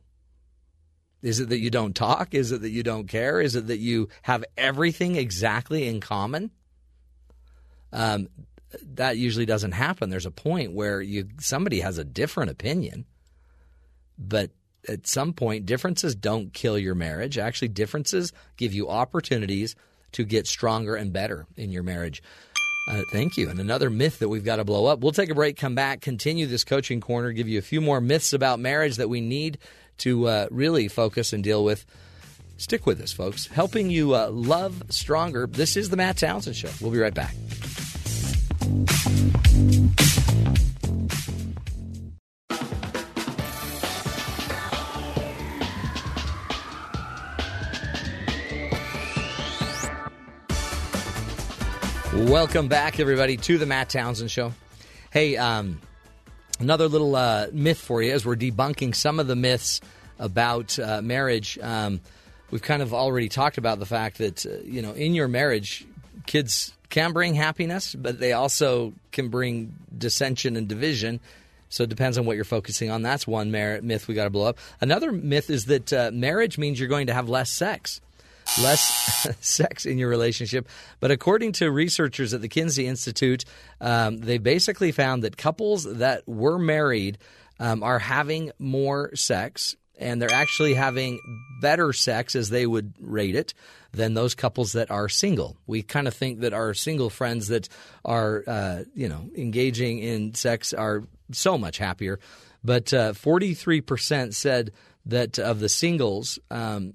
Is it that you don't talk? Is it that you don't care? Is it that you have everything exactly in common? Um, that usually doesn't happen. There's a point where you somebody has a different opinion, but at some point, differences don't kill your marriage. Actually, differences give you opportunities to get stronger and better in your marriage. Uh, thank you. And another myth that we've got to blow up. We'll take a break, come back, continue this coaching corner, give you a few more myths about marriage that we need to uh, really focus and deal with. Stick with us, folks. Helping you uh, love stronger. This is the Matt Townsend Show. We'll be right back. Welcome back, everybody, to the Matt Townsend Show. Hey, um, another little uh, myth for you as we're debunking some of the myths about uh, marriage. Um, we've kind of already talked about the fact that, uh, you know, in your marriage, kids can bring happiness, but they also can bring dissension and division. So it depends on what you're focusing on. That's one myth we got to blow up. Another myth is that uh, marriage means you're going to have less sex less sex in your relationship. But according to researchers at the Kinsey Institute, um, they basically found that couples that were married um, are having more sex and they're actually having better sex as they would rate it than those couples that are single. We kind of think that our single friends that are, uh, you know, engaging in sex are so much happier. But uh, 43% said that of the singles, um,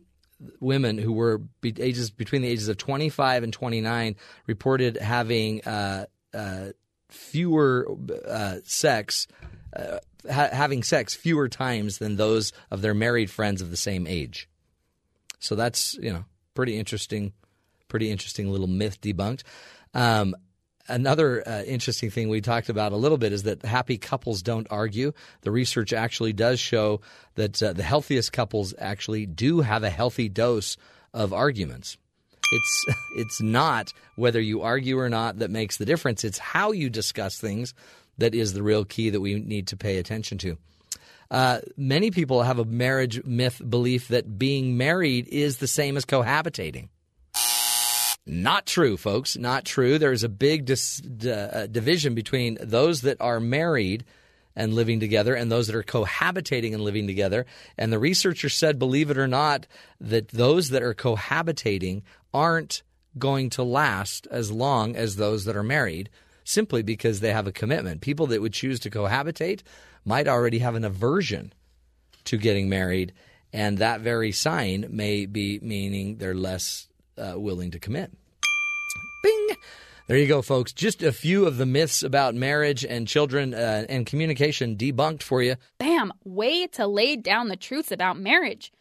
women who were be- ages between the ages of 25 and 29 reported having uh, uh, fewer uh, sex, uh, ha- having sex fewer times than those of their married friends of the same age. So that's you know pretty interesting, pretty interesting little myth debunked. Um, Another uh, interesting thing we talked about a little bit is that happy couples don't argue. The research actually does show that uh, the healthiest couples actually do have a healthy dose of arguments. It's it's not whether you argue or not that makes the difference. It's how you discuss things that is the real key that we need to pay attention to. Uh, many people have a marriage myth belief that being married is the same as cohabitating. Not true, folks. Not true. There's a big dis- d- uh, division between those that are married and living together and those that are cohabitating and living together. And the researcher said, believe it or not, that those that are cohabitating aren't going to last as long as those that are married simply because they have a commitment. People that would choose to cohabitate might already have an aversion to getting married, and that very sign may be meaning they're less uh, willing to commit. Bing! There you go, folks. Just a few of the myths about marriage and children uh, and communication debunked for you. Bam! Way to lay down the truths about marriage.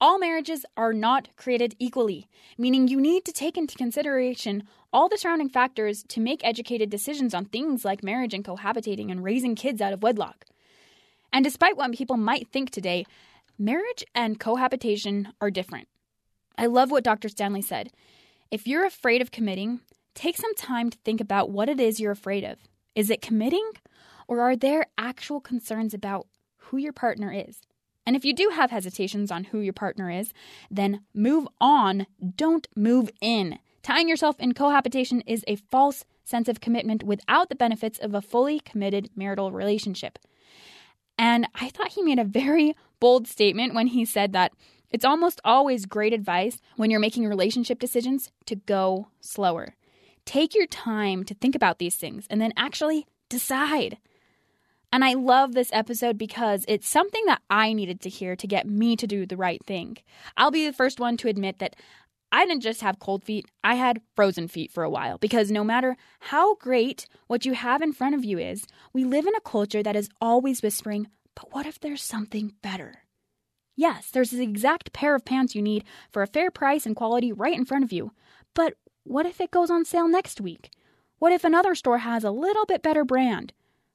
All marriages are not created equally, meaning you need to take into consideration all the surrounding factors to make educated decisions on things like marriage and cohabitating and raising kids out of wedlock. And despite what people might think today, marriage and cohabitation are different. I love what Dr. Stanley said. If you're afraid of committing, take some time to think about what it is you're afraid of. Is it committing? Or are there actual concerns about who your partner is? And if you do have hesitations on who your partner is, then move on, don't move in. Tying yourself in cohabitation is a false sense of commitment without the benefits of a fully committed marital relationship. And I thought he made a very bold statement when he said that it's almost always great advice when you're making relationship decisions to go slower. Take your time to think about these things and then actually decide. And I love this episode because it's something that I needed to hear to get me to do the right thing. I'll be the first one to admit that I didn't just have cold feet, I had frozen feet for a while because no matter how great what you have in front of you is, we live in a culture that is always whispering, but what if there's something better? Yes, there's the exact pair of pants you need for a fair price and quality right in front of you. But what if it goes on sale next week? What if another store has a little bit better brand?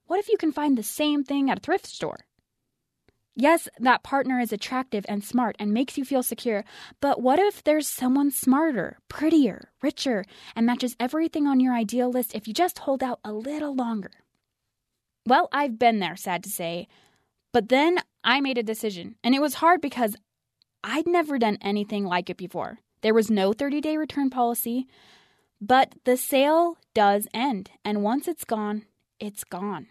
What if you can find the same thing at a thrift store? Yes, that partner is attractive and smart and makes you feel secure, but what if there's someone smarter, prettier, richer, and matches everything on your ideal list if you just hold out a little longer? Well, I've been there, sad to say, But then I made a decision, and it was hard because I'd never done anything like it before. There was no 30 day return policy, but the sale does end, and once it's gone, it's gone.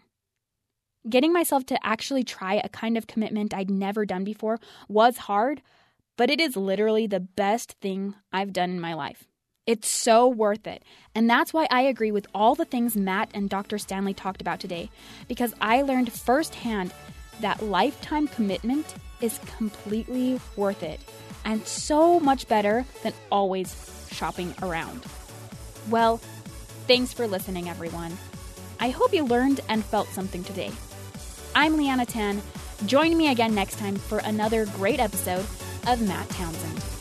Getting myself to actually try a kind of commitment I'd never done before was hard, but it is literally the best thing I've done in my life. It's so worth it. And that's why I agree with all the things Matt and Dr. Stanley talked about today, because I learned firsthand that lifetime commitment is completely worth it and so much better than always shopping around. Well, thanks for listening, everyone. I hope you learned and felt something today. I'm Leanna Tan. Join me again next time for another great episode of Matt Townsend.